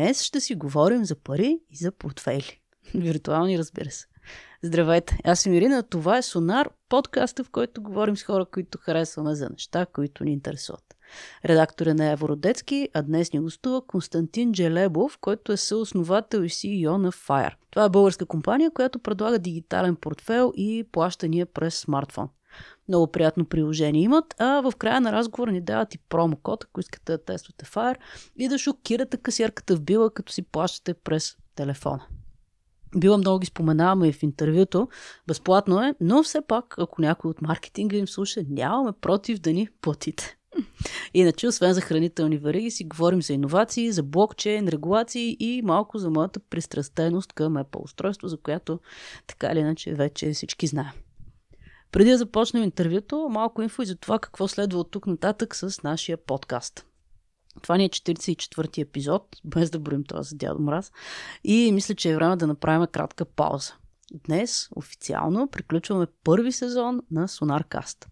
Днес ще си говорим за пари и за портфейли. Виртуални, разбира се. Здравейте, аз съм Ирина, това е Сонар, подкаста, в който говорим с хора, които харесваме за неща, които ни интересуват. Редактор е на Евородецки, а днес ни гостува Константин Джелебов, който е съосновател и CEO на Fire. Това е българска компания, която предлага дигитален портфел и плащания през смартфон. Много приятно приложение имат, а в края на разговора ни дават и промокод, ако искате да тествате Fire и да шокирате касиерката в била, като си плащате през телефона. Била много ги споменаваме и в интервюто. Безплатно е, но все пак, ако някой от маркетинга им слуша, нямаме против да ни платите. Иначе, освен за хранителни вариги, си говорим за иновации, за блокчейн, регулации и малко за моята пристрастеност към Apple устройство, за която така или иначе вече всички знаем. Преди да започнем интервюто, малко инфо и за това какво следва от тук нататък с нашия подкаст. Това ни е 44-ти епизод, без да броим това за дядо Мраз. И мисля, че е време да направим кратка пауза. Днес официално приключваме първи сезон на Сонаркаст.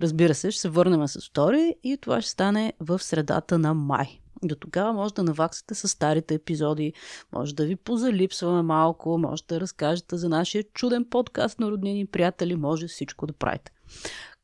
Разбира се, ще се върнем с втори и това ще стане в средата на май. До тогава може да наваксате с старите епизоди, може да ви позалипсваме малко, може да разкажете за нашия чуден подкаст на роднини приятели, може всичко да правите.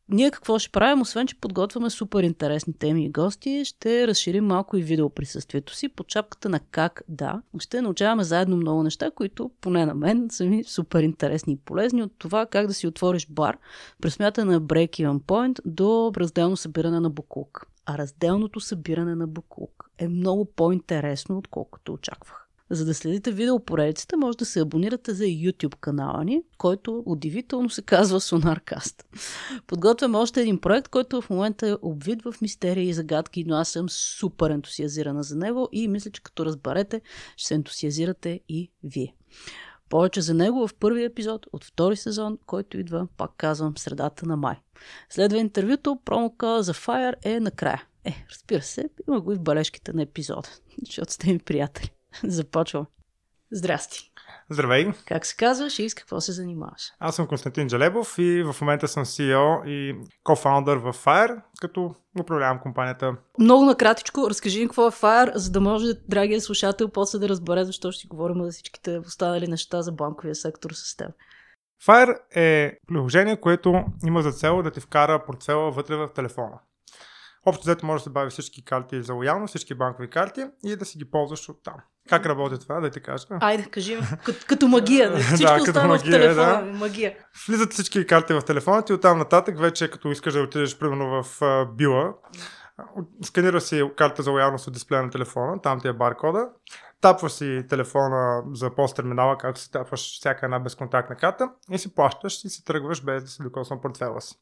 Ние какво ще правим? Освен, че подготвяме супер интересни теми и гости, ще разширим малко и видео присъствието си под чапката на как да. Ще научаваме заедно много неща, които поне на мен са ми супер интересни и полезни от това как да си отвориш бар, пресмята на break-even point до разделно събиране на буклук. А разделното събиране на буклук е много по-интересно, отколкото очаквах. За да следите видеопоредицата, може да се абонирате за YouTube канала ни, който удивително се казва Sonarcast. Подготвям още един проект, който в момента е обвид в мистерии и загадки, но аз съм супер ентусиазирана за него и мисля, че като разберете, ще се ентусиазирате и вие. Повече за него в първи епизод от втори сезон, който идва, пак казвам, средата на май. Следва интервюто, промока за Fire е накрая. Е, разбира се, има го и в бележките на епизода, защото сте ми приятели. Започвам. Здрасти. Здравей. Как се казваш и с какво се занимаваш? Аз съм Константин Джалебов и в момента съм CEO и кофаундър в Fire, като управлявам компанията. Много накратичко, разкажи ни какво е Fire, за да може драгия слушател после да разбере защо ще си говорим за всичките останали неща за банковия сектор с теб. Fire е приложение, което има за цел да ти вкара портфела вътре в телефона. Общо взето може да се бави всички карти за лоялно, всички банкови карти и да си ги ползваш от там. Как работи това, да ти кажа? Айде, кажи. Като, като магия. Да. Всичко да, като магия, в телефона. Да. Магия. Влизат всички карти в телефона ти, оттам нататък вече като искаш да отидеш примерно в била, сканира си карта за лоялност от дисплея на телефона, там ти е баркода, тапваш си телефона за пост-терминала, както си тапваш всяка една безконтактна карта и си плащаш и си тръгваш без да си докосна портфела си.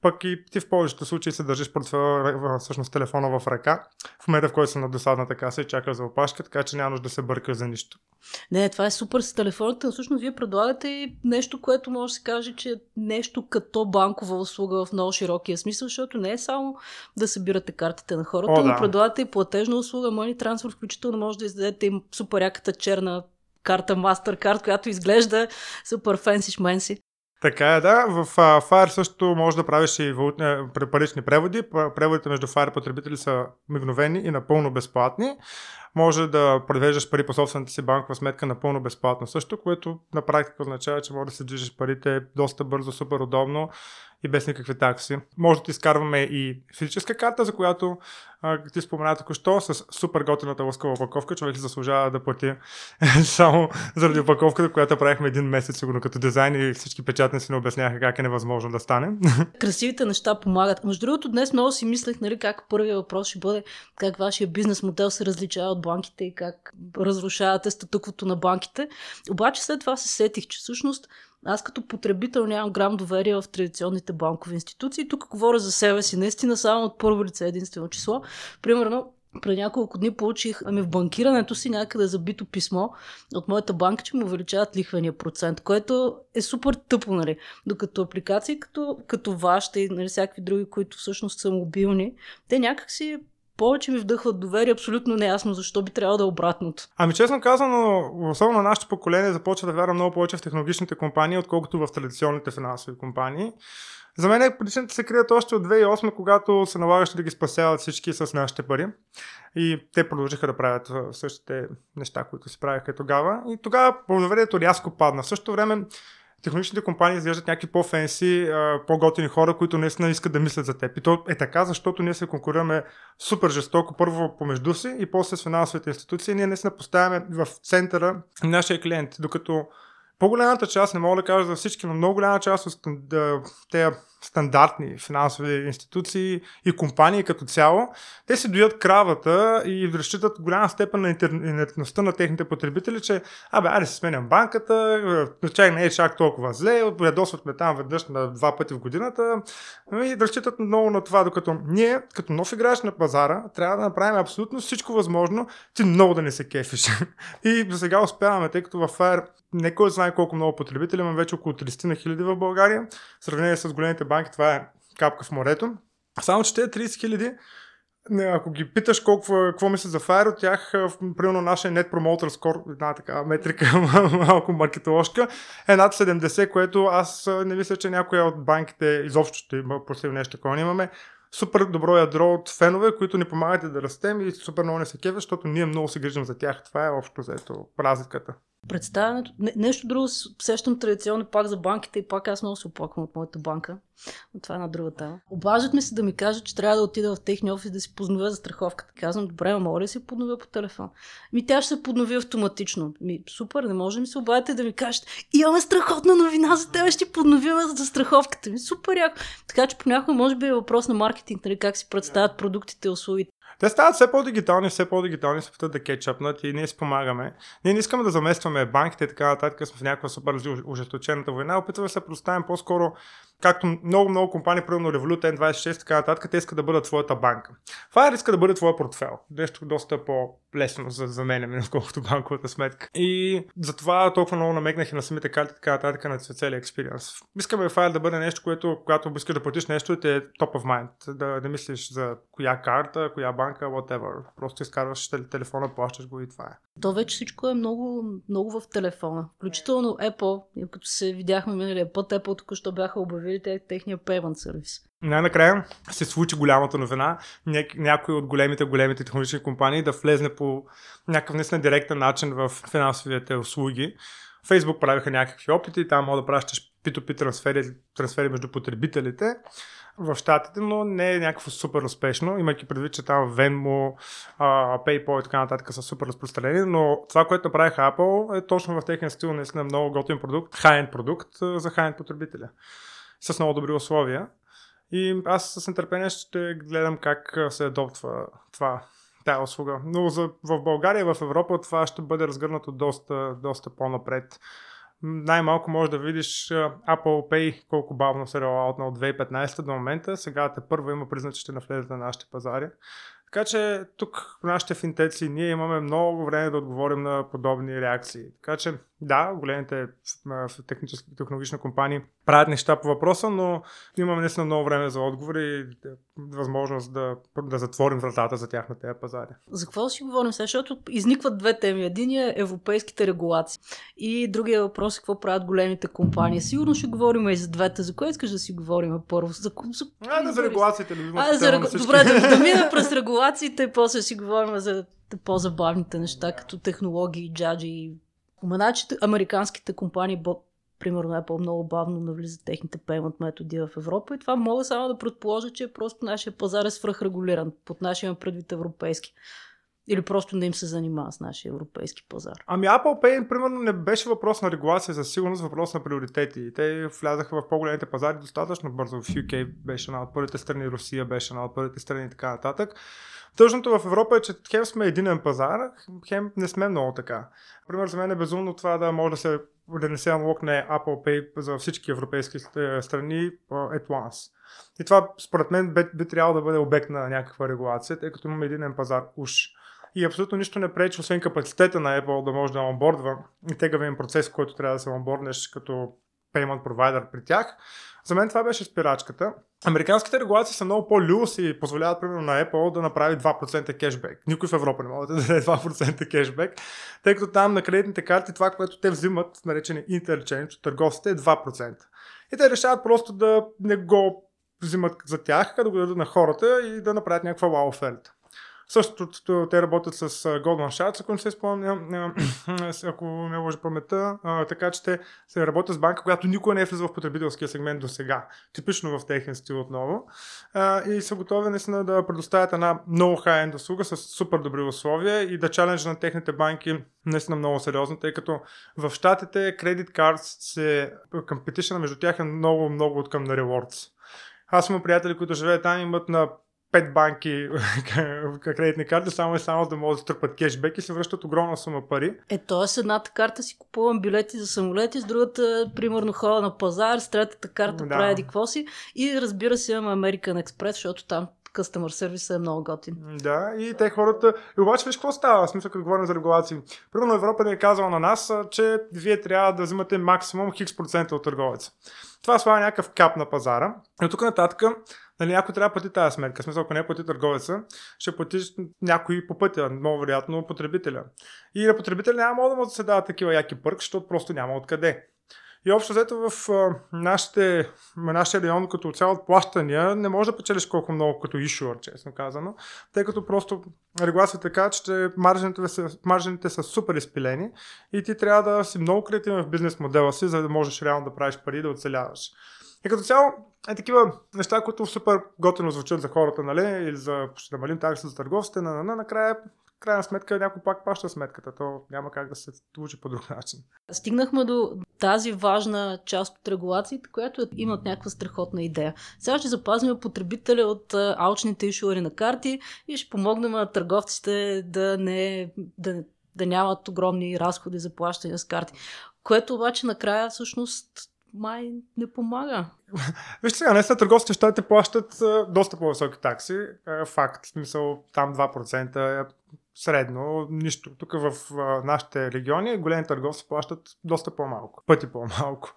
Пък и ти в повечето случаи се държиш портфела, всъщност телефона в ръка, в момента в който си на досадната каса и чакаш за опашка, така че няма да се бъркаш за нищо. Не, това е супер с телефоните, но всъщност вие предлагате нещо, което може да се каже, че е нещо като банкова услуга в много широкия смисъл, защото не е само да събирате картите на хората, О, да. но предлагате и платежна услуга, money transfer, включително може да издадете им супер черна карта MasterCard, която изглежда супер фенси шменси. Така е, да. В uh, Fire също може да правиш и валутни, парични преводи. Преводите между Fire потребители са мигновени и напълно безплатни. Може да превеждаш пари по собствената си банкова сметка напълно безплатно също, което на практика означава, че може да се движиш парите доста бързо, супер удобно и без никакви такси. Може да ти изкарваме и физическа карта, за която а, ти спомена току-що, с супер готината лъскава опаковка. Човек си заслужава да плати само заради опаковката, която правихме един месец, сигурно като дизайн и всички печатници ни обясняха как е невъзможно да стане. Красивите неща помагат. Между другото, днес много си мислех, нали, как първият въпрос ще бъде как вашия бизнес модел се различава от банките и как разрушавате статуквото на банките. Обаче след това се сетих, че всъщност аз като потребител нямам грам доверие в традиционните банкови институции. Тук говоря за себе си, наистина само от първо лице единствено число. Примерно, преди няколко дни получих ами в банкирането си някъде забито писмо от моята банка, че му увеличават лихвения процент, което е супер тъпо, нали? Докато апликации като, като вашите и нали, всякакви други, които всъщност са мобилни, те някакси повече ми вдъхват доверие, абсолютно неясно защо би трябвало да е обратното. Ами честно казано, особено на нашето поколение започва да вярва много повече в технологичните компании, отколкото в традиционните финансови компании. За мен причината се крият още от 2008, когато се налагаше да ги спасяват всички с нашите пари. И те продължиха да правят същите неща, които си правиха тогава. И тогава доверието рязко падна. В същото време технологичните компании изглеждат някакви по-фенси, по-готини хора, които наистина искат да мислят за теб. И то е така, защото ние се конкурираме супер жестоко, първо помежду си и после с финансовите институции. Ние наистина поставяме в центъра нашия клиент, докато по-голямата част, не мога да кажа за всички, но много голяма част от тези стандартни финансови институции и компании като цяло, те си доят кравата и разчитат голяма степен на интернетността на техните потребители, че абе, аре се сменям банката, чай не е чак толкова зле, ме там веднъж на два пъти в годината и разчитат много на това, докато ние, като нов играч на пазара, трябва да направим абсолютно всичко възможно, ти много да не се кефиш. и сега успяваме, тъй като в Fire не кой знае колко много потребители, имам вече около 30 на хиляди в България. В сравнение с големите банки, това е капка в морето. Само, че тези 30 хиляди, ако ги питаш колко, какво мисля за Fire, от тях, примерно нашия Net Promoter Score, една така метрика, малко маркетоложка, е над 70, което аз не мисля, че някоя от банките изобщо ще има последно нещо такова. Имаме супер добро ядро от фенове, които ни помагат да растем и супер много не се кефят, защото ние много се грижим за тях. Това е общо заето разликата представянето. Не, нещо друго сещам традиционно пак за банките и пак аз много се оплаквам от моята банка. Но това е една друга тема. Обаждат ми се да ми кажат, че трябва да отида в техния офис да си подновя застраховката. Казвам, добре, мога ли да си подновя по телефон? Ми тя ще се поднови автоматично. Ми, супер, не може да ми се обадите да ми кажете, имаме страхотна новина за теб, ще подновим застраховката ми. Супер яко. Така че понякога може би е въпрос на маркетинг, нали, как си представят продуктите и услугите. Те стават все по-дигитални, все по-дигитални, се питат да кетчапнат и ние спомагаме. Ние не искаме да заместваме банките и така нататък, сме в някаква супер ужесточената война. Опитваме се да предоставим по-скоро както много, много компании, примерно Revolut, N26 така нататък, те искат да бъдат твоята банка. Fire иска да бъде твоя портфел. Нещо доста по-лесно за, за мен, отколкото банковата сметка. И затова толкова много намекнах и на самите карти, така нататък на целия експириенс. Искаме Fire да бъде нещо, което, когато искаш да платиш нещо, те е top of mind. Да, да мислиш за коя карта, коя банка, whatever. Просто изкарваш телефона, плащаш го и това е. То вече всичко е много, много в телефона. Включително Apple, като се видяхме миналия път, Apple току-що бяха обявили техния payment сервис. Най-накрая се случи голямата новина, някой от големите, големите технологични компании да влезне по някакъв наистина директен начин в финансовите услуги. Фейсбук правиха някакви опити, там мога да пращаш P2P трансфери, трансфери между потребителите в Штатите, но не е някакво супер успешно, имайки предвид, че там Venmo, PayPal и така нататък са супер разпространени, но това, което направиха Apple е точно в техния стил наистина много готин продукт, high-end продукт за high-end потребителя с много добри условия. И аз с нетърпение ще гледам как се адоптва това, тая услуга. Но за, в България и в Европа това ще бъде разгърнато доста, доста по-напред. Най-малко може да видиш Apple Pay колко бавно се релаутна от 2015 до момента. Сега те първо има признак, че ще навлезат на нашите пазари. Така че тук нашите финтеци ние имаме много време да отговорим на подобни реакции. Така че да, големите технически технологични компании правят неща по въпроса, но имаме наистина много време за отговори и възможност да, да затворим вратата за тях на тези пазари. За какво си говорим сега? Защото изникват две теми. Единия е европейските регулации и другия въпрос е какво правят големите компании. Сигурно ще говорим и за двете. За кое искаш да си говорим първо? За, за... А, да, за регулациите. А, за регу... Добре, да, да мина през регулациите и после си говорим за по-забавните неща, като технологии, джаджи и Спомена, че американските компании, примерно Apple, много бавно навлизат техните payment методи в Европа и това мога само да предположа, че просто нашия пазар е свръхрегулиран, под нашия предвид европейски. Или просто не им се занимава с нашия европейски пазар. Ами Apple Pay, примерно, не беше въпрос на регулация за сигурност, въпрос на приоритети. Те влязаха в по-големите пазари достатъчно бързо. В UK беше една от първите страни, Русия беше една от първите страни и така нататък. Тъжното в Европа е, че хем сме единен пазар, хем не сме много така. Пример за мен е безумно това да може да се да не се анлокне Apple Pay за всички европейски страни at once. И това според мен би, би трябвало да бъде обект на някаква регулация, тъй като имаме единен пазар уж. И абсолютно нищо не пречи, освен капацитета на Apple да може да онбордва и тегавен процес, който трябва да се онборднеш като payment provider при тях. За мен това беше спирачката. Американските регулации са много по-люс и позволяват, примерно, на Apple да направи 2% кешбек. Никой в Европа не може да даде 2% кешбек, тъй като там на кредитните карти това, което те взимат, наречени интерченж от търговците, е 2%. И те решават просто да не го взимат за тях, да го дадат на хората и да направят някаква вау оферта. Същото те работят с Goldman Sachs, ако не се спомня, ако не лъжа паметта, така че те се работят с банка, която никой не е влизал в потребителския сегмент до сега. Типично в техен стил отново. И са готови наистина да предоставят една много хай-енд услуга с супер добри условия и да чаленджа на техните банки наистина много сериозно, тъй като в щатите кредит карт се компетишън между тях е много, много от към на rewards. Аз имам приятели, които живеят там, имат на пет банки кредитни карти, само и само да могат да тръпат кешбек и се връщат огромна сума пари. Е, т.е. с едната карта си купувам билети за самолети, с другата, примерно, хода на пазар, с третата карта да. прави какво си и разбира се имам American Express, защото там customer сервис е много готин. Да, и те хората... И обаче виж какво става, в смисъл като говорим за регулации. Примерно Европа ни е казала на нас, че вие трябва да взимате максимум хикс процента от търговеца. Това слага някакъв кап на пазара. И от тук нататък нали, някой трябва да плати тази сметка. Смисъл, ако не плати търговеца, ще платиш някой по пътя, много вероятно потребителя. И на потребителя няма да да се дават такива яки пърк, защото просто няма откъде. И общо взето в нашите, нашия район като цяло от плащания не може да печелиш колко много като ишуър, честно казано, тъй като просто регулацията така, че маржините са, маржините са супер изпилени и ти трябва да си много креативен в бизнес модела си, за да можеш реално да правиш пари и да оцеляваш. И като цяло е такива неща, които супер готино звучат за хората, нали, или за ще намалим такси за търговците, на, на, на, накрая крайна сметка някой пак плаща сметката. То няма как да се случи по друг начин. Стигнахме до тази важна част от регулациите, която имат някаква страхотна идея. Сега ще запазим потребителя от алчните ишуари на карти и ще помогнем на търговците да не, да, да нямат огромни разходи за плащане с карти. Което обаче накрая всъщност май не помага. Вижте сега, наистина търговските щати плащат доста по-високи такси. Факт, в смисъл там 2% е средно, нищо. Тук в нашите региони големи търговци плащат доста по-малко, пъти по-малко.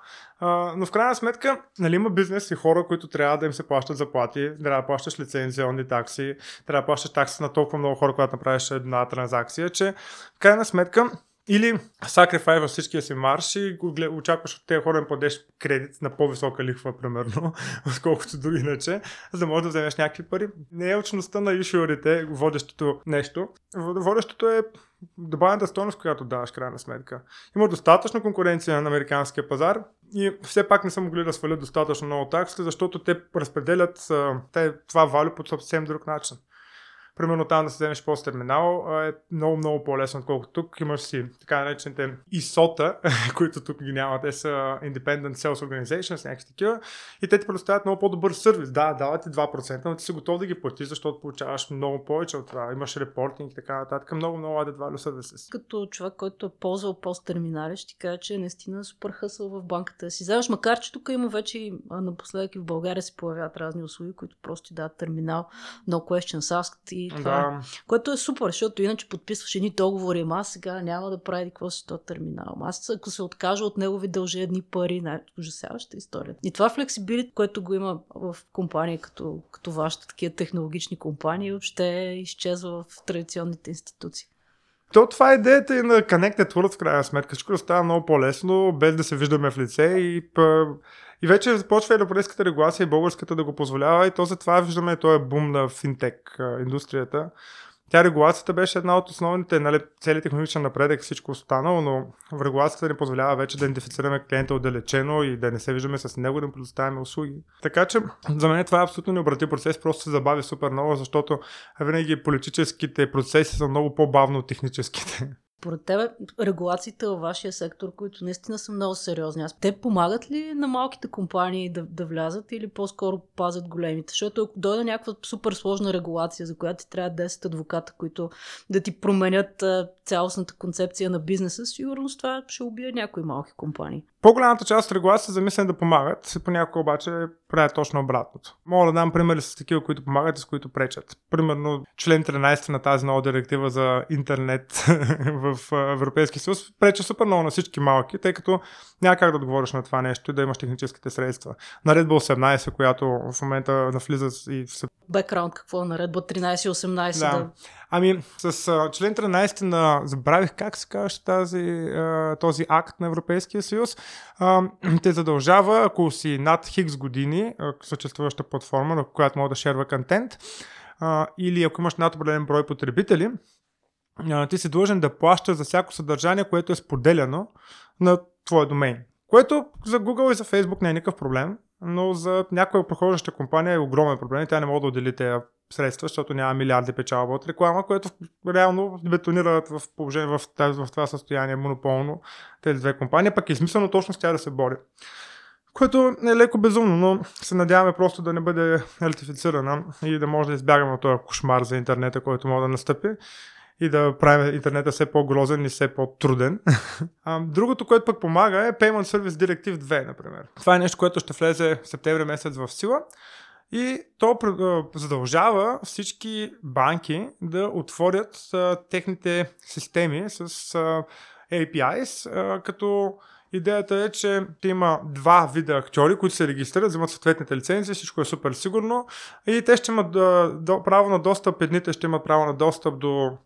Но в крайна сметка, нали, има бизнес и хора, които трябва да им се плащат заплати, трябва да плащаш лицензионни такси, трябва да плащаш такси на толкова много хора, когато направиш една транзакция, че в крайна сметка или във всичкия си марш и очакваш от тези хора да подеш кредит на по-висока лихва, примерно, отколкото дори иначе, за да можеш да вземеш някакви пари. Не е очността на ишуарите водещото нещо. Водещото е добавената стойност, която даваш, крайна сметка. Има достатъчно конкуренция на американския пазар и все пак не са могли да свалят достатъчно много такси, защото те разпределят това валю по съвсем друг начин примерно там да се вземеш пост терминал е много, много по-лесно, отколкото тук. Имаш си така наречените ИСОТа, които тук ги няма. Те са Independent Sales Organizations, някакви такива. И те ти предоставят много по-добър сервис. Да, дават ти 2%, но ти си готов да ги платиш, защото получаваш много повече от това. Имаш репортинг и така нататък. Много, много added value services. Като човек, който е ползвал пост терминали, ще ти кажа, че е наистина супер хъсъл в банката си вземаш, макар че тук има вече напоследък и в България се появяват разни услуги, които просто ти дават терминал, no questions asked и това. Да. Което е супер, защото иначе подписваш едни договори, ама аз сега няма да прави какво си то терминал. Аз ако се откажа от него ви дължа едни пари, най- ужасяваща история. И това флексибилит, което го има в компании като, като вашите такива технологични компании, въобще изчезва в традиционните институции. То това е идеята и на Connected World в крайна сметка. Всичко става много по-лесно, без да се виждаме в лице и и вече започва европейската регулация и българската да го позволява и то затова виждаме този бум на финтек индустрията. Тя регулацията беше една от основните, нали, цели технологичен напредък, всичко останало, но в регулацията ни позволява вече да идентифицираме клиента отдалечено и да не се виждаме с него, да му предоставяме услуги. Така че за мен това е абсолютно необратим процес, просто се забави супер много, защото винаги политическите процеси са много по-бавно от техническите. Според тебе, регулациите във вашия сектор, които наистина са много сериозни, те помагат ли на малките компании да, да влязат или по-скоро пазят големите? Защото ако дойде някаква супер сложна регулация, за която ти трябва 10 адвоката, които да ти променят цялостната концепция на бизнеса, сигурно това ще убие някои малки компании. По-голямата част от регулации са замислени да помагат, понякога обаче правят точно обратното. Мога да дам примери с такива, които помагат и с които пречат. Примерно член 13 на тази нова директива за интернет в Европейския съюз преча супер много на всички малки, тъй като няма как да отговориш на това нещо и да имаш техническите средства. Наредба 18, която в момента навлиза и се бекграунд, какво е наредба 13-18. Да. да. Ами, с а, член 13 на, забравих как се казва тази, а, този акт на Европейския съюз, а, те задължава, ако си над хикс години, а, съществуваща платформа, на която мога да шерва контент, а, или ако имаш над определен брой потребители, а, ти си длъжен да плащаш за всяко съдържание, което е споделяно на твоя домейн. Което за Google и за Facebook не е никакъв проблем но за някоя прохождаща компания е огромен проблем. Тя не може да отдели тези средства, защото няма милиарди печалба от реклама, което реално бетонират в, положение, в, тази, в това състояние монополно тези две компании, пък е смислено точно с тя да се бори. Което е леко безумно, но се надяваме просто да не бъде ратифицирана и да може да избягаме от този кошмар за интернета, който може да настъпи и да правим интернета все по-грозен и все по-труден. А, другото, което пък помага е Payment Service Directive 2, например. Това е нещо, което ще влезе в септември месец в сила. И то задължава всички банки да отворят а, техните системи с а, APIs, а, като идеята е, че има два вида актьори, които се регистрират, взимат съответните лицензии, всичко е супер сигурно и те ще имат право на достъп, едните ще имат право на достъп до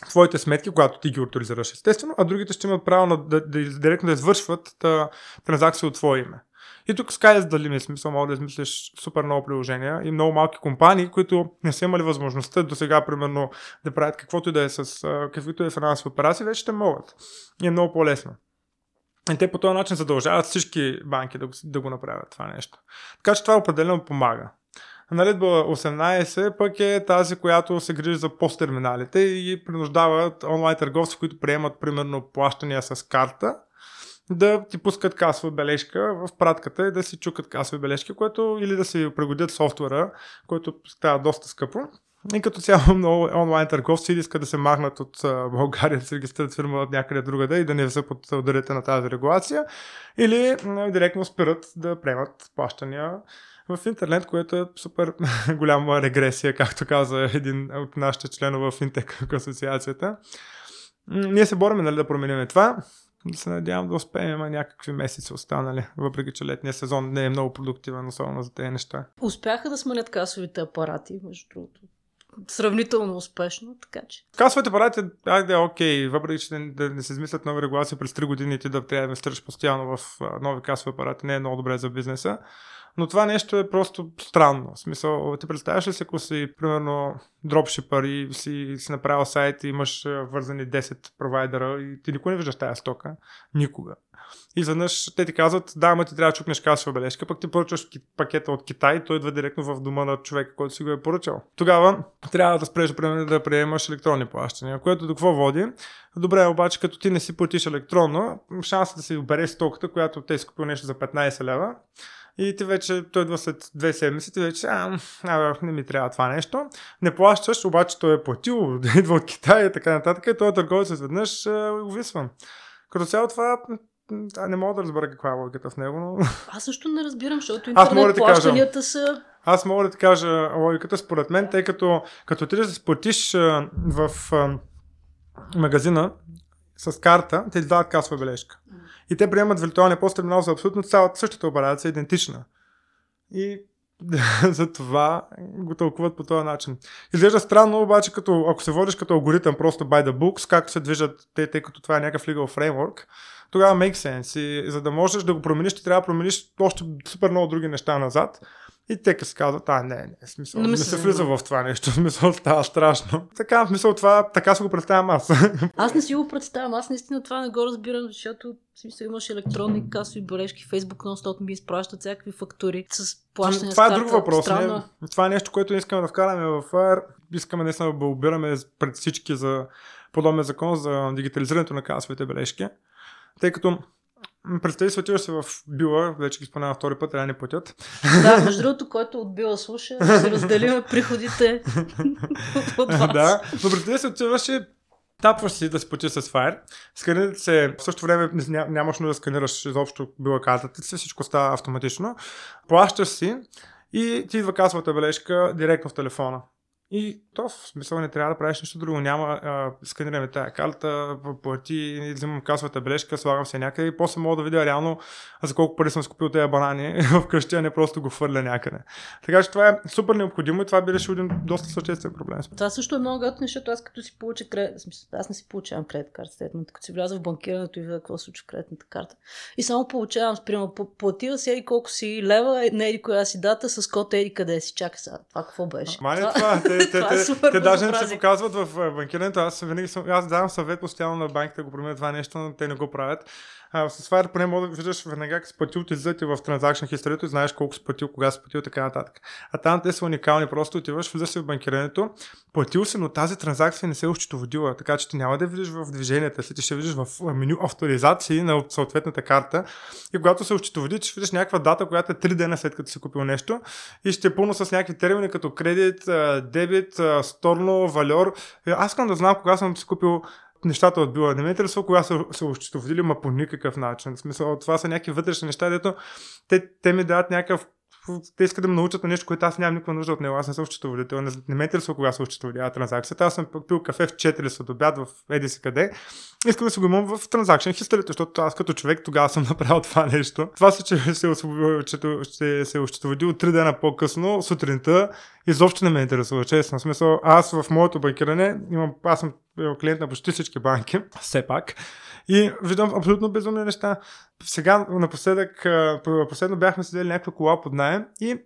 твоите сметки, когато ти ги авторизираш естествено, а другите ще имат право на, да, да, директно да извършват та, транзакция от твое име. И тук Sky is the limit, смисъл, мога да измислиш супер много приложения и много малки компании, които не са имали възможността до сега, примерно, да правят каквото и да е с каквито е финансови операции, вече ще могат. И е много по-лесно. И те по този начин задължават всички банки да, да го направят това нещо. Така че това определено помага. Наредба 18 пък е тази, която се грижи за посттерминалите и принуждават онлайн търговци, които приемат примерно плащания с карта, да ти пускат касова бележка в пратката и да си чукат касови бележки, което или да си пригодят софтуера, който става доста скъпо. И като цяло много онлайн търговци искат да се махнат от България, да се регистрират фирма от някъде другаде и да не са под ударите на тази регулация. Или директно спират да приемат плащания в интернет, което е супер голяма регресия, както каза един от нашите членове в Интек асоциацията. Ние се борим нали, да променим това. Да се надявам да успеем, някакви месеци останали, въпреки че летния сезон не е много продуктивен, особено за тези неща. Успяха да сменят касовите апарати, между другото сравнително успешно, така че. Касовите апарати, айде, окей, въпреки че не, да не се измислят нови регулации през 3 години и ти да трябва да инвестираш постоянно в нови касови апарати, не е много добре за бизнеса. Но това нещо е просто странно. В смисъл, ти представяш ли си, ако си, примерно, дропшипър и си, си направил сайт и имаш вързани 10 провайдера и ти никога не виждаш тази стока. Никога. И изведнъж те ти казват, да, ама ти трябва да чукнеш касова бележка, пък ти поръчваш пакета от Китай, той идва директно в дома на човека, който си го е поръчал. Тогава трябва да спреш да приемаш електронни плащания, което до какво води? Добре, обаче като ти не си платиш електронно, шансът да си обереш стоката, която те си купил нещо за 15 лева, и ти вече, той идва след две седмици, ти вече, а, а, не ми трябва това нещо. Не плащаш, обаче той е платил, идва от Китай и така нататък. И този търговец изведнъж увисва. Като цяло това а, не мога да разбера каква е логиката в него, но... Аз също не разбирам, защото интернет да плащанията кажа, са... Аз мога да ти кажа логиката според мен, тъй като като ти да се сплатиш в магазина с карта, те ти дават касова бележка. И те приемат виртуалния пост терминал за абсолютно цялата същата операция, идентична. И за това го тълкуват по този начин. Изглежда странно, обаче, като, ако се водиш като алгоритъм просто by the books, както се движат те, тъй като това е някакъв legal framework, тогава make sense. И за да можеш да го промениш, ти трябва да промениш още супер много други неща назад. И те се казват, а, не, не, смисъл, не, не се влиза в това нещо, смисъл става страшно. Така, в смисъл това, така се го представям аз. Аз не си го представям, аз наистина това не го разбирам, защото в смисъл имаш електронни касови бележки, Фейсбук нон-стоп ми изпращат всякакви фактури с плащане Това е друг въпрос. Не, това е нещо, което искаме да вкараме в Fire. Искаме наистина да обираме пред всички за подобен закон за дигитализирането на касовите бележки. Тъй като Представи се, отиваш се в Била, вече ги споменавам втори път, трябва да не платят. Да, между другото, който от Била слуша, ще разделим приходите от вас. Да, но представи се, отиваш и Тапваш си да се платиш с Fire, сканират се, в същото време нямаш нужда да сканираш изобщо била картата си, всичко става автоматично. Плащаш си и ти идва касовата бележка директно в телефона. И то в смисъл не трябва да правиш нищо друго. Няма, а, сканираме тази карта, плати, взимам касовата бележка, слагам се някъде и после мога да видя реално за колко пари съм скупил тези банани вкъщи, а не просто го хвърля някъде. Така че това е супер необходимо и това би решил един доста съществен проблем. Това също е много готино, защото аз като си получа кредит, смисъл, аз не си получавам кредит карта, след като си вляза в банкирането и видя какво случва кредитната карта. И само получавам, примерно, платила си еди колко си лева, не еди коя си дата, с код еди къде си. Чакай сега, това какво беше? Мане това, те, те, те, е те даже не се показват в банкирането. Аз винаги съм, аз давам съвет постоянно на банките да го променят това нещо, но те не го правят. А, с Fire поне мога да виждаш веднага как си платил, ти излизате в транзакшн хисторията и знаеш колко си платил, кога си платил така нататък. А там те са уникални, просто отиваш, влизаш в банкирането, платил си, но тази транзакция не се е счетоводила, така че ти няма да видиш в движенията си, ти ще видиш в меню авторизации на съответната карта и когато се счетоводи, ще видиш някаква дата, която е 3 дена след като си купил нещо и ще е пълно с някакви термини като кредит, дебит, сторно, валер. Аз искам да знам кога съм си купил нещата от била. Не ме интересува кога са се ощетоводили, ма по никакъв начин. В смисъл, това са някакви вътрешни неща, дето те, те ми дават някакъв те искат да ме научат на нещо, което аз нямам никаква нужда от него. Аз не съм счетоводител. Не, не ме интересува кога се счетоводява транзакцията. Аз съм пил кафе в 4 след обяд в еди си къде. Искам да се го имам в транзакшн хисторията, защото аз като човек тогава съм направил това нещо. Това се, че се, ще се от 3 дена по-късно, сутринта, изобщо не ме интересува, честно. Смисъл, аз в моето банкиране имам, аз съм клиент на почти всички банки, все пак. И виждам абсолютно безумни неща. Сега, напоследък, последно бяхме седели някаква кола под найем и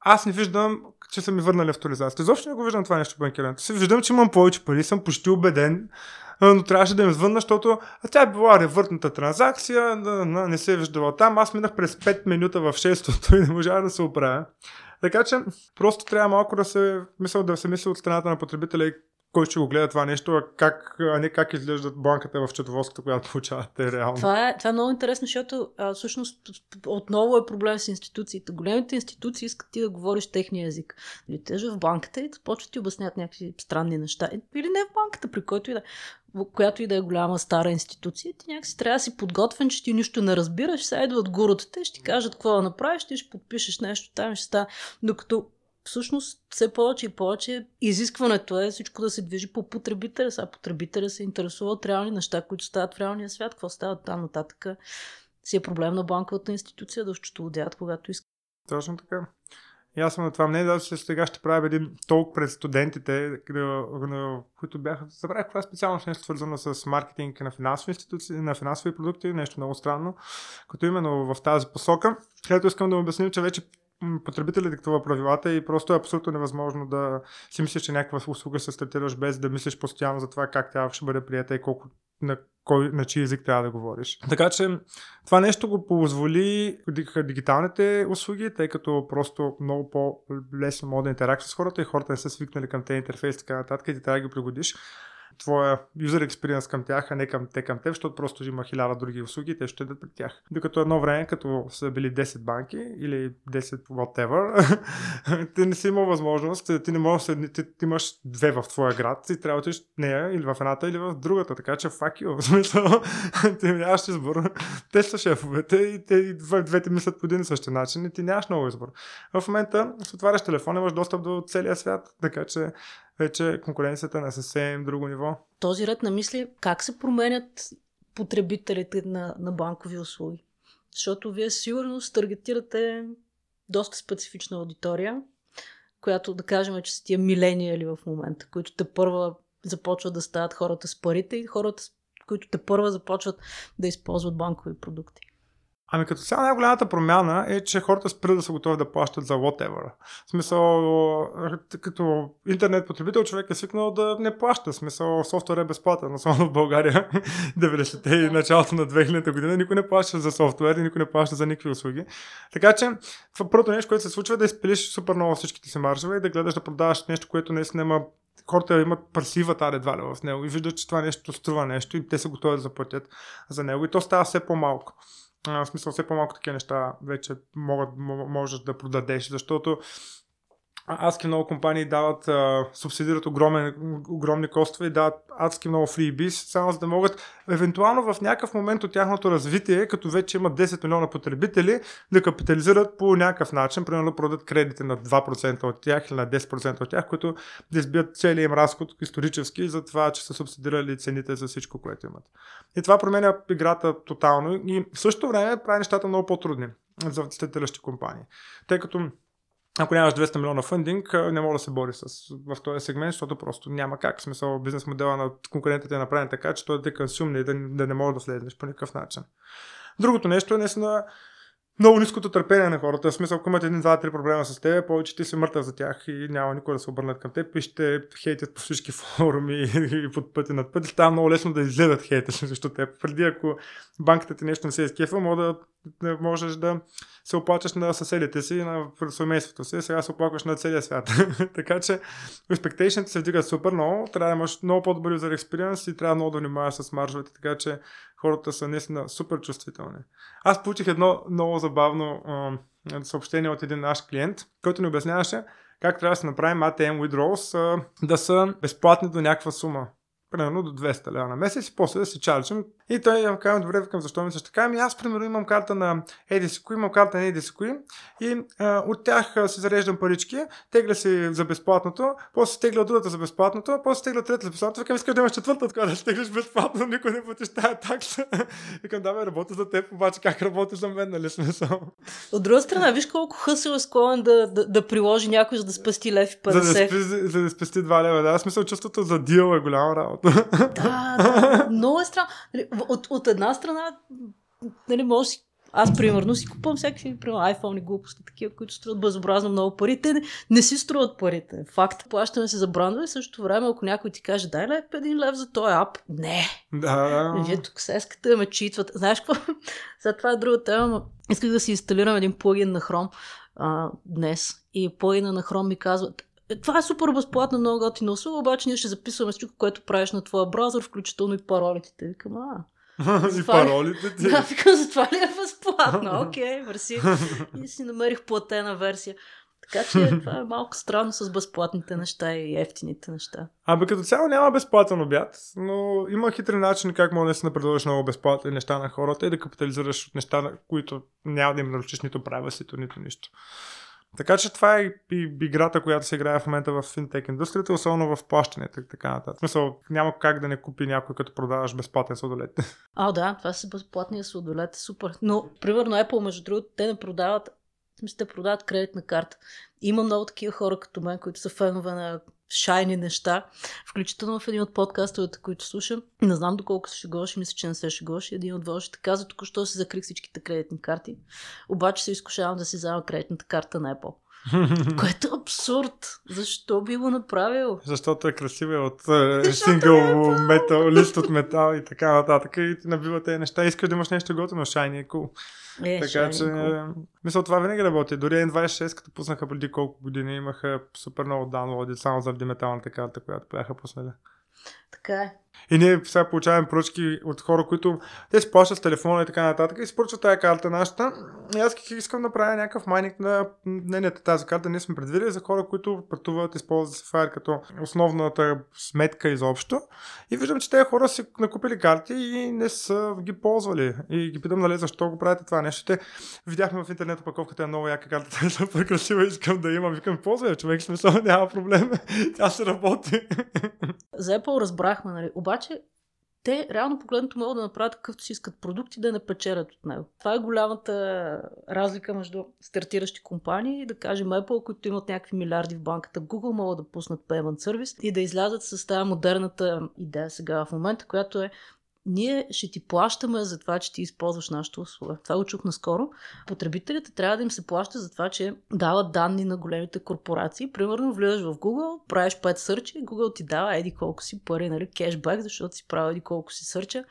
аз не виждам, че са ми върнали авторизацията. Изобщо не го виждам това нещо банкирането. Си виждам, че имам повече пари, съм почти убеден, но трябваше да им звънна, защото а тя е била ревъртната транзакция, не се е виждала там. Аз минах през 5 минута в 6-то и не можа да се оправя. Така че просто трябва малко да се мисля да се мисли от страната на потребителя и кой ще го гледа това нещо, а, как, а не как изглеждат банката в четоводската, която получавате реално. Това е, това е много интересно, защото а, всъщност отново е проблем с институциите. Големите институции искат ти да говориш техния език. Или нали, те в банката и почват ти обяснят някакви странни неща. Или не в банката, при който и да която и да е голяма стара институция, ти някакси трябва да си подготвен, че ти нищо не разбираш, сега идват гурутата, ще ти кажат какво да направиш, ти ще подпишеш нещо, там ще става. Докато всъщност все повече и повече изискването е всичко да се движи по потребителя. Сега потребителя се интересува от реални неща, които стават в реалния свят. Какво става там нататък? Си е проблем на банковата институция да счетоводят, когато иска. Точно така. И аз съм на това мнение, да че сега ще правя един толк пред студентите, които бяха, забравях това е специално нещо свързано с маркетинг на финансови институции, на финансови продукти, нещо много странно, като именно в тази посока, където искам да обясня, че вече потребителя диктува правилата и просто е абсолютно невъзможно да си мислиш, че някаква услуга се стартираш без да мислиш постоянно за това как тя ще бъде прията и колко на, кой, на чий език трябва да говориш. Така че това нещо го позволи дигиталните услуги, тъй като просто много по-лесно може да интеракция с хората и хората не са свикнали към тези интерфейси и така нататък и ти трябва да ги пригодиш твоя user experience към тях, а не към те към теб, защото просто има хиляда други услуги, те ще дадат пред тях. Докато едно време, като са били 10 банки или 10 whatever, ти не си имал възможност, ти не можеш, ти, ти, ти имаш две в твоя град и трябва да отидеш нея или в едната или в другата, така че fuck you, в смисъл, ти нямаш избор. Те са шефовете и те двете мислят по един и същи начин и ти нямаш много избор. В момента с отваряш телефон, имаш достъп до целия свят, така че вече конкуренцията на съвсем друго ниво. Този ред на мисли, как се променят потребителите на, на банкови услуги? Защото вие сигурно таргетирате доста специфична аудитория, която да кажем, че са тия милениали в момента, които те първа започват да стават хората с парите и хората, които те първа започват да използват банкови продукти. Ами като цяло най-голямата промяна е, че хората спрят да са готови да плащат за whatever. В смисъл, като интернет потребител човек е свикнал да не плаща. В смисъл, софтуер е безплатен, особено в България. 90-те и началото на 2000-та година никой не плаща за софтуер и никой не плаща за никакви услуги. Така че, това първото нещо, което се случва е да изпилиш супер много всичките си маржове и да гледаш да продаваш нещо, което наистина има хората имат парсивата едва ли в него и виждат, че това нещо струва нещо и те са готови да заплатят за него и то става все по-малко в смисъл все по-малко такива неща вече могат, можеш да продадеш, защото адски много компании дават, а, субсидират огромен, огромни костове и дават адски много фрибис, само за да могат евентуално в някакъв момент от тяхното развитие, като вече имат 10 милиона потребители, да капитализират по някакъв начин, примерно да продадат кредити на 2% от тях или на 10% от тях, които да избият целият им разход исторически за това, че са субсидирали цените за всичко, което имат. И това променя играта тотално и в същото време прави нещата много по-трудни за стартиращи компании. Тъй като ако нямаш 200 милиона фандинг, не мога да се бори с, в този сегмент, защото просто няма как. В смисъл, бизнес модела на конкурентите е направен така, че той да те консумне и да, да не може да влезеш по никакъв начин. Другото нещо е наистина много ниското търпение на хората. В смисъл, ако имате един, два, три проблема с теб, повече ти си мъртъв за тях и няма никой да се обърнат към теб и ще хейтят по всички форуми и под пъти над пъти. Става много лесно да изгледат хейта срещу теб. Преди ако банката ти нещо не се изкефа, може да, можеш да се оплачеш на съседите си, на семейството си, сега се оплакваш на целия свят. така че expectations се вдигат супер много, трябва да имаш много по-добър user experience и трябва много да внимаваш с маржовете, така че хората са наистина супер чувствителни. Аз получих едно много забавно а, съобщение от един наш клиент, който ни обясняваше как трябва да се направим ATM withdrawals а, да са безплатни до някаква сума примерно до 200 лева на месец и после да си чарджим. И той я казва, добре, викам, защо ми също така? Ами аз, примерно, имам карта на EDSQI, имам карта на EDSQI и а, от тях си зареждам парички, тегля си за безплатното, после тегля другата за безплатното, после тегля трета за безплатното. Викам, искаш да имаш четвърта, така да теглиш безплатно, никой не платиш тази такса. Викам, да, бе, работя за теб, обаче как работиш за мен, нали смисъл? От друга страна, виж колко хъсъл е склонен да, да, да, приложи някой, за да спасти лев и 50. За да, спести, за да спести 2 лева, да. Аз смисъл, чувството за дил е голяма работа. да, да, много е странно. Нали, от, от една страна, нали, може си аз, примерно, си купувам всякакви примерно, iPhone и глупости, такива, които струват безобразно много пари. Те не, не си струват парите. Факт. Плащаме се за брандове, същото време, ако някой ти каже, дай лев, един лев за този ап. Не. Да. Вие тук се искате да ме читват. Знаеш какво? За това е друга тема, но исках да си инсталирам един плагин на Chrome а, днес. И плагина на Chrome ми казва, е, това е супер безплатно, много готина услуга, обаче ние ще записваме всичко, което правиш на твоя браузър, включително и паролите. Викам, а, и паролите ти. Да, викам, за това ли е безплатно? Окей, okay, мерси. И си намерих платена версия. Така че това е малко странно с безплатните неща и ефтините неща. Абе като цяло няма безплатен обяд, но има хитри начини как може да предложиш много безплатни неща на хората и да капитализираш от неща, които няма да им нарушиш нито правилството, нито нищо. Така че това е и играта, която се играе в момента в финтек индустрията, особено в плащането и така нататък. В смисъл, няма как да не купи някой, като продаваш безплатен сладолет. А, да, това са безплатния сладолет, супер. Но, примерно, Apple, между другото, те не продават смисъл, те продават кредитна карта. Има много такива хора като мен, които са фенове на шайни неща, включително в един от подкастовете, които слушам. Не знам доколко се шегуваш, мисля, че не се шегуваш. Един от вашите каза, току-що си закрих всичките кредитни карти, обаче се изкушавам да си взема кредитната карта на Apple. Което е абсурд. Защо би го направил? Защото е красива от сингъл метал, лист от метал и така нататък. И ти набива тези неща. Искаш да имаш нещо готино, шайни е cool. Е, така че, cool. мисля, това винаги работи. Дори N26, като пуснаха преди колко години, имаха супер много даунлоди, само заради металната карта, която бяха пуснали. Така е. И ние сега получаваме поръчки от хора, които те си плащат с телефона и така нататък и си тази карта нашата. И аз искам да правя някакъв майник на мнението тази карта. Ние сме предвидели за хора, които пътуват, използват Sapphire като основната сметка изобщо. И виждам, че тези хора си накупили карти и не са ги ползвали. И ги питам, нали, защо го правите това нещо. Те видяхме в интернет опаковката е много яка карта, е супер красива, искам да имам. Викам, ползвай, човек, смисъл, няма проблем. Тя се работи. За Apple разбрахме, нали? Обаче те реално погледнато могат да направят какъвто си искат продукти да не печелят от него. Това е голямата разлика между стартиращи компании, да кажем Apple, които имат някакви милиарди в банката, Google могат да пуснат payment сервис и да излязат с тази модерната идея сега в момента, която е ние ще ти плащаме за това, че ти използваш нашата услуга. Това го чух наскоро. Потребителите трябва да им се плаща за това, че дават данни на големите корпорации. Примерно влизаш в Google, правиш 5 сърча и Google ти дава еди колко си пари, нали, кешбак, защото си правил еди колко си сърча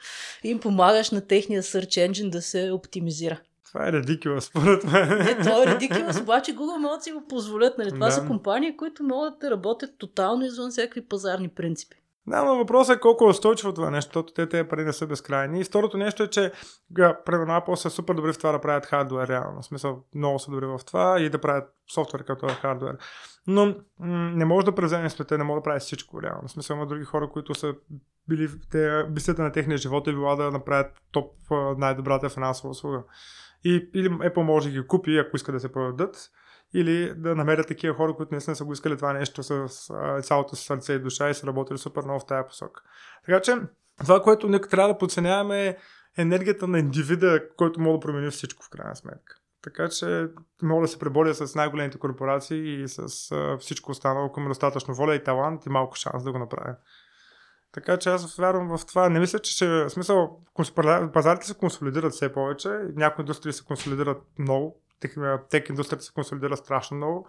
и им помагаш на техния search engine да се оптимизира. Това е редикюлъс, според мен. Не, това е редикюлъс, обаче Google могат да си го позволят. Нали? Това да. са компании, които могат да работят тотално извън всякакви пазарни принципи. Да, но въпросът е колко е устойчиво това нещо, защото те тези пари не са безкрайни. И второто нещо е, че примерно Apple са супер добри в това да правят хардвер, реално. В смисъл, много са добри в това и да правят софтуер като е хардвер. Но м- не може да превземе света, не може да прави всичко, реално. В смисъл, има други хора, които са били, те, бисията на техния живот е била да направят топ най-добрата финансова услуга. И, или Apple може да ги купи, ако иска да се продадат или да намерят такива хора, които наистина са го искали това нещо с цялото си сърце и душа и са работили супер много в тази посока. Така че това, което не трябва да подценяваме е енергията на индивида, който може да промени всичко в крайна сметка. Така че мога да се преборя с най-големите корпорации и с а, всичко останало, ако има достатъчно воля и талант и малко шанс да го направя. Така че аз вярвам в това. Не мисля, че ще... В смисъл, пазарите се консолидират все повече. Някои индустрии се консолидират много тек индустрията се консолидира страшно много.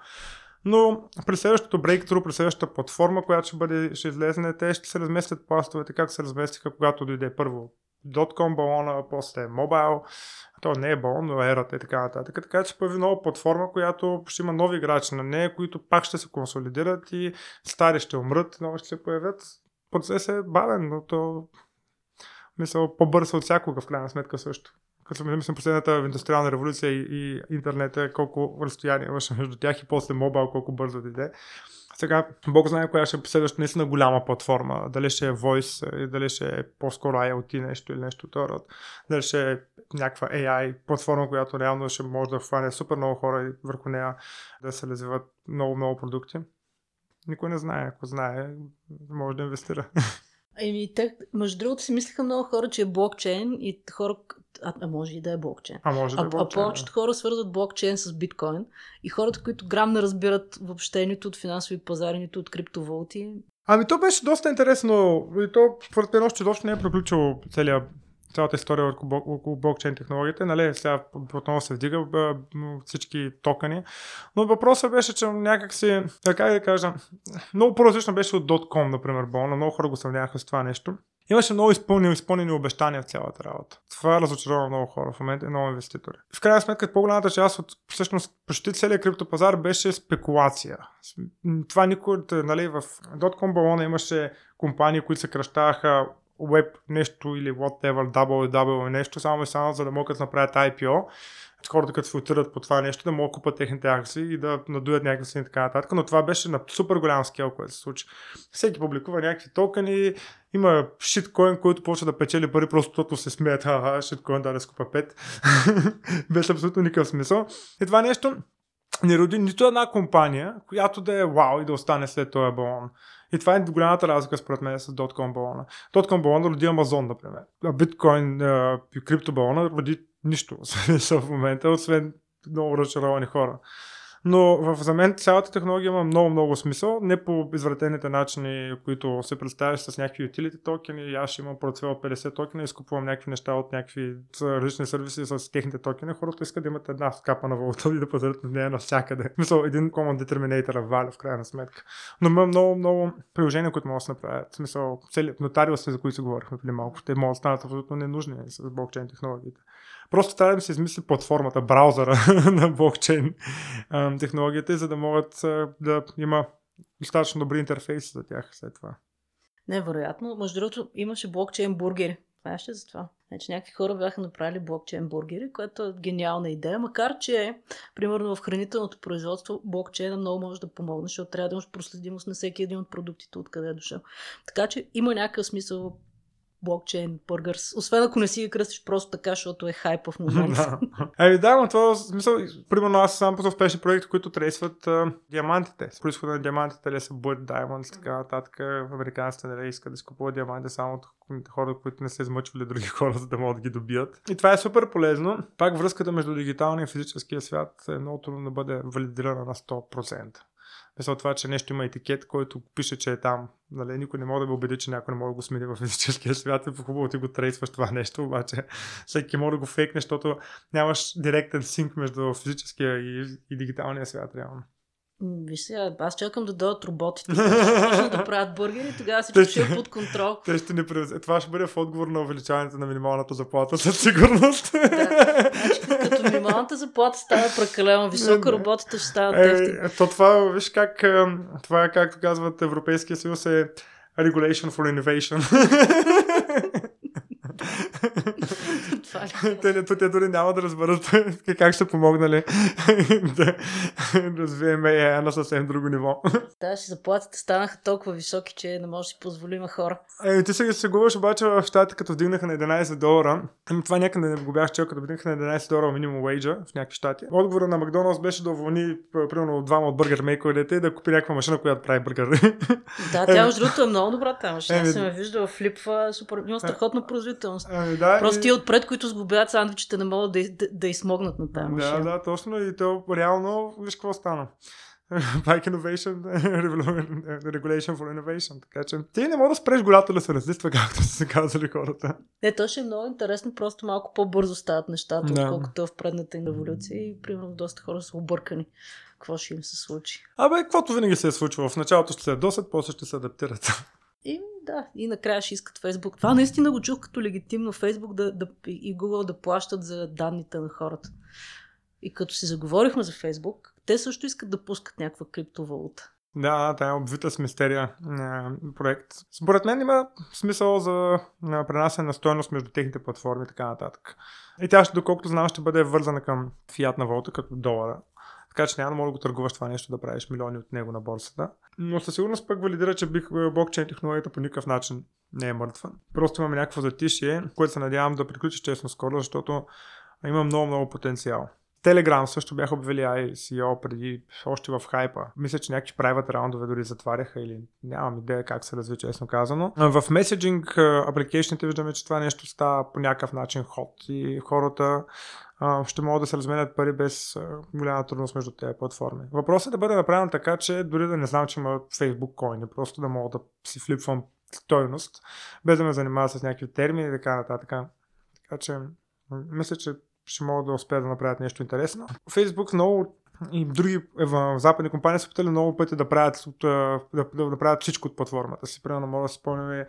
Но при следващото breakthrough, при следващата платформа, която ще, бъде, ще излезне, те ще се разместят пластовете, както се разместиха, когато дойде първо .com балона, после мобайл, то не е балон, но ерата и така нататък. Така че появи нова платформа, която ще има нови играчи на нея, които пак ще се консолидират и стари ще умрат, нови ще се появят. Процесът е бавен, но то мисля по-бързо от всякога в крайна сметка също като мисля последната индустриална революция и, и интернета, колко разстояние имаше между тях и после мобайл, колко бързо дойде. Сега, Бог знае коя ще е следваща наистина голяма платформа. Дали ще е Voice, дали ще е по-скоро IoT нещо или нещо от род. Дали ще е някаква AI платформа, която реално ще може да хване супер много хора и върху нея да се развиват много, много продукти. Никой не знае. Ако знае, може да инвестира. Еми, те, между другото си мислиха много хора, че е блокчейн и хора, а, а може и да е блокчейн. А може да е блокчейн. А, а повечето хора свързват блокчейн с биткоин и хората, които грам не разбират въобще нито от финансови пазари, нито от криптовалути. Ами то беше доста интересно и то според мен още доста не е приключило целият цялата история около блокчейн технологията. Нали, сега отново се вдига всички токени. Но въпросът беше, че някак си, така да кажа, много по-различно беше от .com, например, болна. Много хора го сравняваха с това нещо. Имаше много изпълнени, изпълнени обещания в цялата работа. Това разочарова много хора в момента и много инвеститори. В крайна сметка, по-голямата част от всъщност почти целият криптопазар беше спекулация. Това никой, нали, в .com балона имаше компании, които се кръщаваха веб нещо или whatever, www нещо, само и само за да могат да направят IPO. Хората, като филтрират по това нещо, да могат да купат техните акции и да надуят някакви и така нататък. Но това беше на супер голям скел, което се случи. Всеки публикува някакви токени, има шиткоин, който почва да печели пари, просто защото се смеят, ха, шиткоин да скупа 5. беше абсолютно никакъв смисъл. И това нещо не роди нито една компания, която да е вау и да остане след този балон. И това е голямата разлика според мен с Dotcom балона. Dotcom балона роди Амазон, например. Биткоин криптобалона роди нищо в момента, освен много разочаровани хора. Но в, за мен цялата технология има много, много смисъл. Не по извратените начини, които се представяш с някакви utility токени. Аз ще имам портфел 50 токена изкупувам някакви неща от някакви различни сервиси с техните токени. Хората искат да имат една скапа на валута и да пазарят на нея навсякъде. Мисъл, един common determinator валя в крайна сметка. Но има много, много приложения, които могат да направят. Смисъл, цели нотариуси, за които се говорихме преди малко, те могат да станат абсолютно ненужни с блокчейн технологиите. Просто трябва да се измисли платформата, браузъра на блокчейн технологията, за да могат да има достатъчно добри интерфейси за тях след това. Невероятно. Между другото, имаше блокчейн бургери. Знаеш ли за това? Значи някакви хора бяха направили блокчейн бургери, което е гениална идея, макар че, примерно в хранителното производство, блокчейна много може да помогне, защото трябва да имаш проследимост на всеки един от продуктите, откъде е дошъл. Така че има някакъв смисъл блокчейн бъргърс. Освен ако не си ги кръстиш просто така, защото е хайпа в момента. Еми да, но това смисъл, примерно аз съм по успешни проекти, които трейсват а, диамантите. С происхода на диамантите, дали са Blood Diamonds, така нататък. Американците нали, искат да си купуват диаманти само от хора, които не са измъчвали други хора, за да могат да ги добият. И това е супер полезно. Пак връзката между дигиталния и физическия свят е много трудно да бъде валидирана на 100%. Мисля това, че нещо има етикет, който пише, че е там. Нали, никой не може да ме убеди, че някой не може да го смени в физическия свят и по-хубаво ти го трейсваш това нещо, обаче всеки може да го фейкне, защото нямаш директен синк между физическия и, и дигиталния свят, реално. Виж сега, аз чакам да дойдат роботите, да правят бургери, тогава всичко ще е под контрол. Те ще ни превзе. Това ще бъде в отговор на увеличаването на минималната заплата със сигурност. Да. Минималната заплата става прекалено висока, роботите ще стават е, То това, виж как, това е както казват Европейския съюз е Regulation for Innovation. Това ли? те, те, те дори няма да разберат как ще помогнали да развием AI на съвсем друго ниво. Да, си заплатите станаха толкова високи, че не може да си позволим хора. Е, ти се сегуваш обаче в щатите, като вдигнаха на 11 долара. Ами, Това някъде не го бях чел, като вдигнаха на 11 долара минимум вейджа в някакви щати. Отговорът на Макдоналдс беше да уволни примерно двама от бъргер мейковете и да купи някаква машина, която прави бъргър. Да, тя между другото е много добра тази машина. Еми, съм я виждала, флипва, супер, има страхотна производителност. Ами, да, Просто и- отпред, които сгубяват сандвичите, не могат да, да, да измогнат на тази Да, машина. да, точно. И то реално, виж какво стана. Bike Innovation, Regulation for Innovation. Така че ти не мога да спреш голята да се разлиства, както са се казали хората. Не, то ще е много интересно, просто малко по-бързо стават нещата, Да. отколкото в предната им революция и примерно доста хора са объркани. Какво ще им се случи? Абе, каквото винаги се е случвало. В началото ще се досат, после ще се адаптират. И да, и накрая ще искат Фейсбук. Това наистина го чух като легитимно Фейсбук да, да, и Google да плащат за данните на хората. И като си заговорихме за Фейсбук, те също искат да пускат някаква криптовалута. Да, тая е обвита с мистерия проект. Според мен има смисъл за пренасене на стоеност между техните платформи и така нататък. И тя, ще, доколкото знам, ще бъде вързана към фиатна валута, като долара. Така че няма да мога да го търгуваш това нещо, да правиш милиони от него на борсата. Но със сигурност пък валидира, че бих, блокчейн технологията по никакъв начин не е мъртва. Просто имаме някакво затишие, което се надявам да приключи честно скоро, защото има много, много потенциал. Телеграм също бяха обвели ICO преди още в хайпа. Мисля, че някакви правят раундове дори затваряха или нямам идея как се разви, честно казано. В меседжинг апликейшните виждаме, че това нещо става по някакъв начин ход и хората ще могат да се разменят пари без голяма трудност между тези платформи. Въпросът е да бъде направен така, че дори да не знам, че има Facebook коини, просто да мога да си флипвам стойност, без да ме занимава с някакви термини и така нататък. Така че мисля, че ще могат да успеят да направят нещо интересно. Facebook много и други ев- западни компании са опитали много пъти да правят, а, да, да, да правят всичко от платформата си. Примерно мога да си спомняме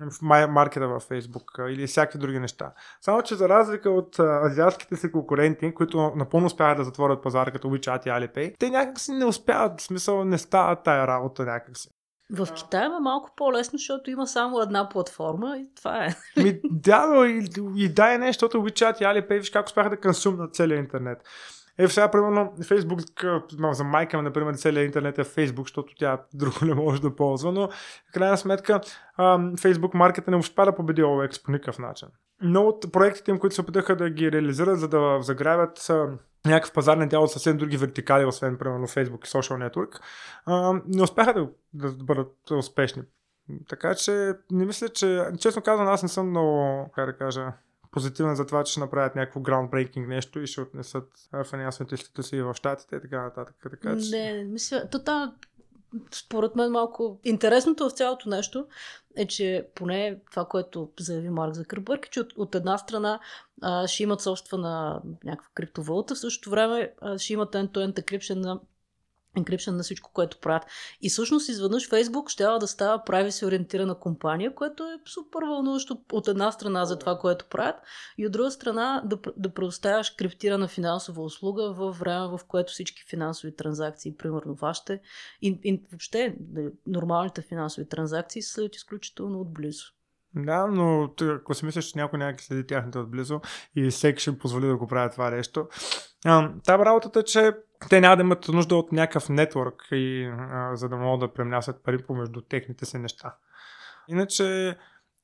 в маркета във Facebook а, или всякакви други неща. Само, че за разлика от а, азиатските си конкуренти, които напълно успяват да затворят пазара като WeChat и Alipay, те някакси не успяват, в смисъл не става тая работа някакси. В Китай е малко по-лесно, защото има само една платформа и това е. Ми, да, но и, и да е нещо, защото WeChat и Alipay, виж как успяха да консумнат целия интернет. Е, сега, примерно, Facebook, за майка ми, например, целият интернет е Facebook, защото тя друго не може да ползва, но в крайна сметка Facebook маркета не успя да победи OLX по никакъв начин. Много от проектите им, които се опитаха да ги реализират, за да заграбят някакъв пазарен дял от съвсем други вертикали, освен, примерно, Facebook и Social Network, а, не успяха да, да бъдат успешни. Така че не мисля, че... Честно казвам, аз не съм много, как да кажа, позитивен за това, че ще направят някакво groundbreaking нещо и ще отнесат финансовите институции в щатите и така нататък. Така, че... Не, мисля, то там, според мен малко интересното в цялото нещо е, че поне това, което заяви Марк Закърбърг, е, че от, от една страна а, ще имат собствена някаква криптовалута, в същото време а, ще имат end-to-end на encryption на всичко, което правят. И всъщност изведнъж Facebook ще да става privacy ориентирана компания, което е супер вълнуващо от една страна за това, което правят и от друга страна да, да предоставяш криптирана финансова услуга в време, в което всички финансови транзакции, примерно вашите, и, и въобще да, нормалните финансови транзакции се следят изключително отблизо. Да, но ако си мислиш, че някой някак следи тяхните отблизо и всеки ще позволи да го прави това нещо. А, Та работата е, че те няма да имат нужда от някакъв нетворк, и, а, за да могат да премлясат пари помежду техните си неща. Иначе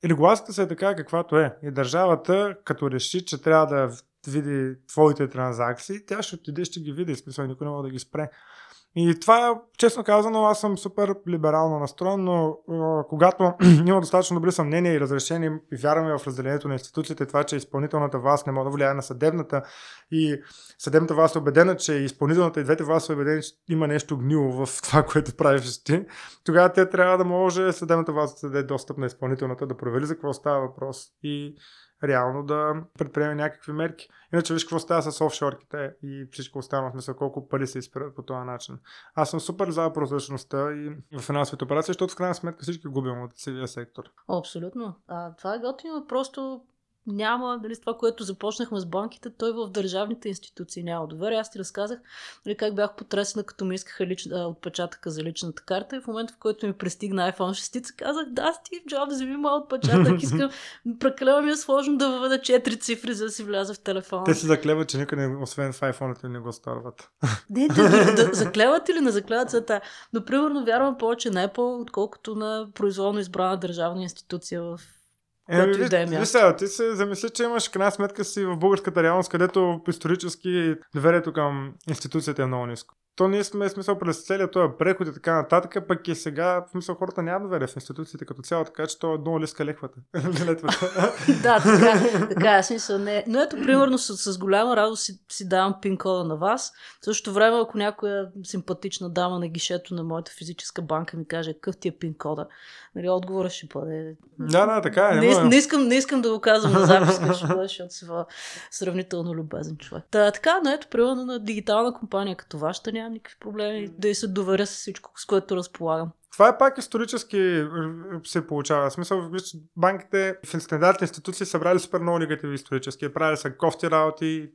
регулацията се е така каквато е. И държавата, като реши, че трябва да види твоите транзакции, тя ще отиде ще ги види. Смисъл, никой не може да ги спре. И това, честно казано, аз съм супер либерално настроен, но а, когато има достатъчно добри съмнения и разрешения и вярваме в разделението на институциите, това, че изпълнителната власт не може да влияе на съдебната и съдебната власт е убедена, че изпълнителната и двете власти са убедени, че има нещо гнило в това, което правиш ти, тогава те трябва да може съдебната власт да даде достъп на изпълнителната, да провери за какво става въпрос. И реално да предприеме някакви мерки. Иначе виж какво става с офшорките и всичко останало, смисъл колко пари се изпират по този начин. Аз съм супер за прозрачността и в финансовите операции, защото в крайна сметка всички губим от цивия сектор. Абсолютно. А, това е готино. Просто няма, нали, това, което започнахме с банките, той в държавните институции няма доверие. Аз ти разказах нали, как бях потресена, като ми искаха лич, а, отпечатъка за личната карта и в момента, в който ми пристигна iPhone 6, казах, да, Стив Джобс, вземи моят отпечатък, искам, прекалено ми е сложно да въведа 4 цифри, за да си вляза в телефона. Те се заклеват, че никъде, освен в iPhone, не го старват. Не, да, да, да, заклеват или не заклеват света. Но, примерно, вярвам повече на Apple, отколкото на произволно избрана държавна институция в Еми, виж, виж сега, ти се замисли, че имаш крайна сметка си в българската реалност, където исторически доверието към институцията е много ниско то ние сме смисъл през целият този преход и така нататък, пък и сега, в смисъл хората няма доверие в институциите като цяло, така че то е много лиска лехвата. да, така, така е смисъл. Не. Но ето, примерно, с, с голяма радост си, си давам пин кода на вас. В същото време, ако някоя симпатична дама на гишето на моята физическа банка ми каже какъв ти е пин кода, нали, отговорът ще бъде... Да, да, така е. Не, не, искам, не искам да го казвам на записка, ще бъде, защото си сравнително любезен човек. Та, така, но ето, примерно на дигитална компания като вашата нямам никакви проблеми да се доверя с всичко, с което разполагам. Това е пак исторически е, се получава. В смисъл, банките в стандартни институции са брали супер много негативи исторически. Правили са кофти работи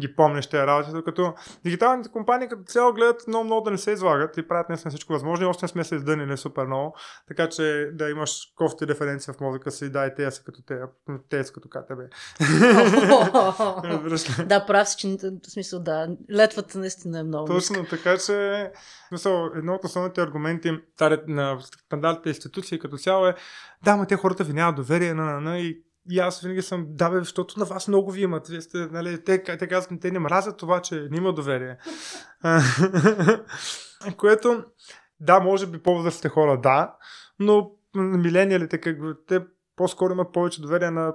ги помниш тези работи, докато дигиталните компании като цяло гледат много, много да не се излагат и правят наистина всичко възможно. Още не сме се издънили супер много, така че да имаш кофти референция в мозъка си, да, и те са като те, те са като КТБ. да, прав си, че в смисъл, да, летвата наистина е много. Точно, така че, смисъл, едно от основните аргументи на стандартните институции като цяло е, да, ма те хората ви нямат доверие на, на, на и и аз винаги съм, да бе, защото на вас много ви имат. Вие сте, нали, те, те казват, те не мразят това, че не има доверие. Което, да, може би по-възрастните хора, да, но милениалите, как, те по-скоро имат повече доверие на,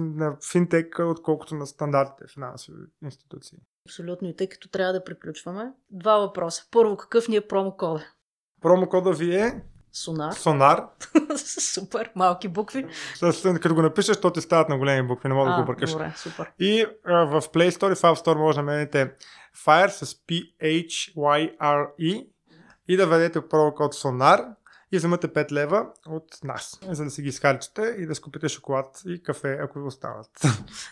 на финтек, отколкото на стандартите финансови институции. Абсолютно. И тъй като трябва да приключваме, два въпроса. Първо, какъв ни е промокода? Промокода ви е Сонар. Сонар. супер, малки букви. С, като го напишеш, то ти стават на големи букви, не мога да го бъркаш. Добре, супер. И а, в Play Store и в App Store може да менете Fire с P-H-Y-R-E и да ведете промокод Sonar и вземате 5 лева от нас, за да си ги изхарчите и да скупите шоколад и кафе, ако ви остават.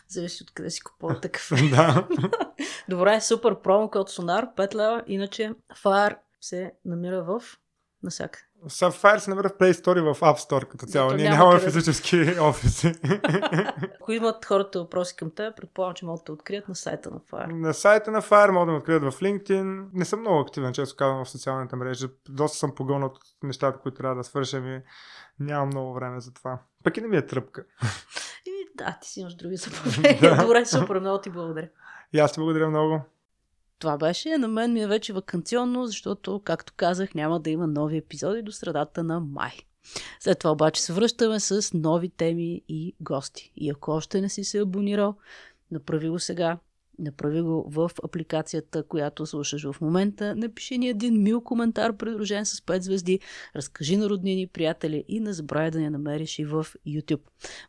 Зависи от къде си купувате кафе. да. Добре, супер промокод Sonar, 5 лева, иначе Fire се намира в насякъде. Sapphire се намира в Play Store в App Store като цяло. Ние нямаме къде... физически офиси. Ако имат хората въпроси към теб, предполагам, че могат да открият на сайта на Fire. На сайта на Fire могат да открият в LinkedIn. Не съм много активен, често казвам в социалните мрежи. Доста съм погълнат от нещата, които трябва да свършим и нямам много време за това. Пък и не ми е тръпка. И да, ти си имаш други забавления. Добре, супер, много ти благодаря. И аз ти благодаря много. Това беше. На мен ми е вече вакансионно, защото, както казах, няма да има нови епизоди до средата на май. След това обаче се връщаме с нови теми и гости. И ако още не си се абонирал, направи го сега. Направи го в апликацията, която слушаш в момента. Напиши ни един мил коментар, придружен с 5 звезди. Разкажи на роднини, приятели и не забравяй да ни намериш и в YouTube.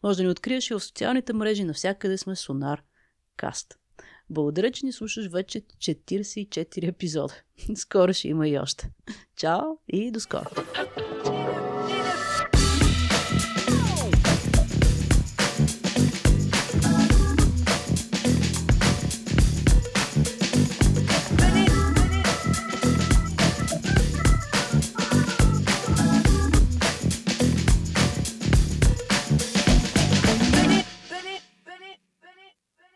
Може да ни откриеш и в социалните мрежи. Навсякъде сме Sonar Cast. Благодаря, че ни слушаш вече 44 епизода. Скоро ще има и още. Чао и до скоро!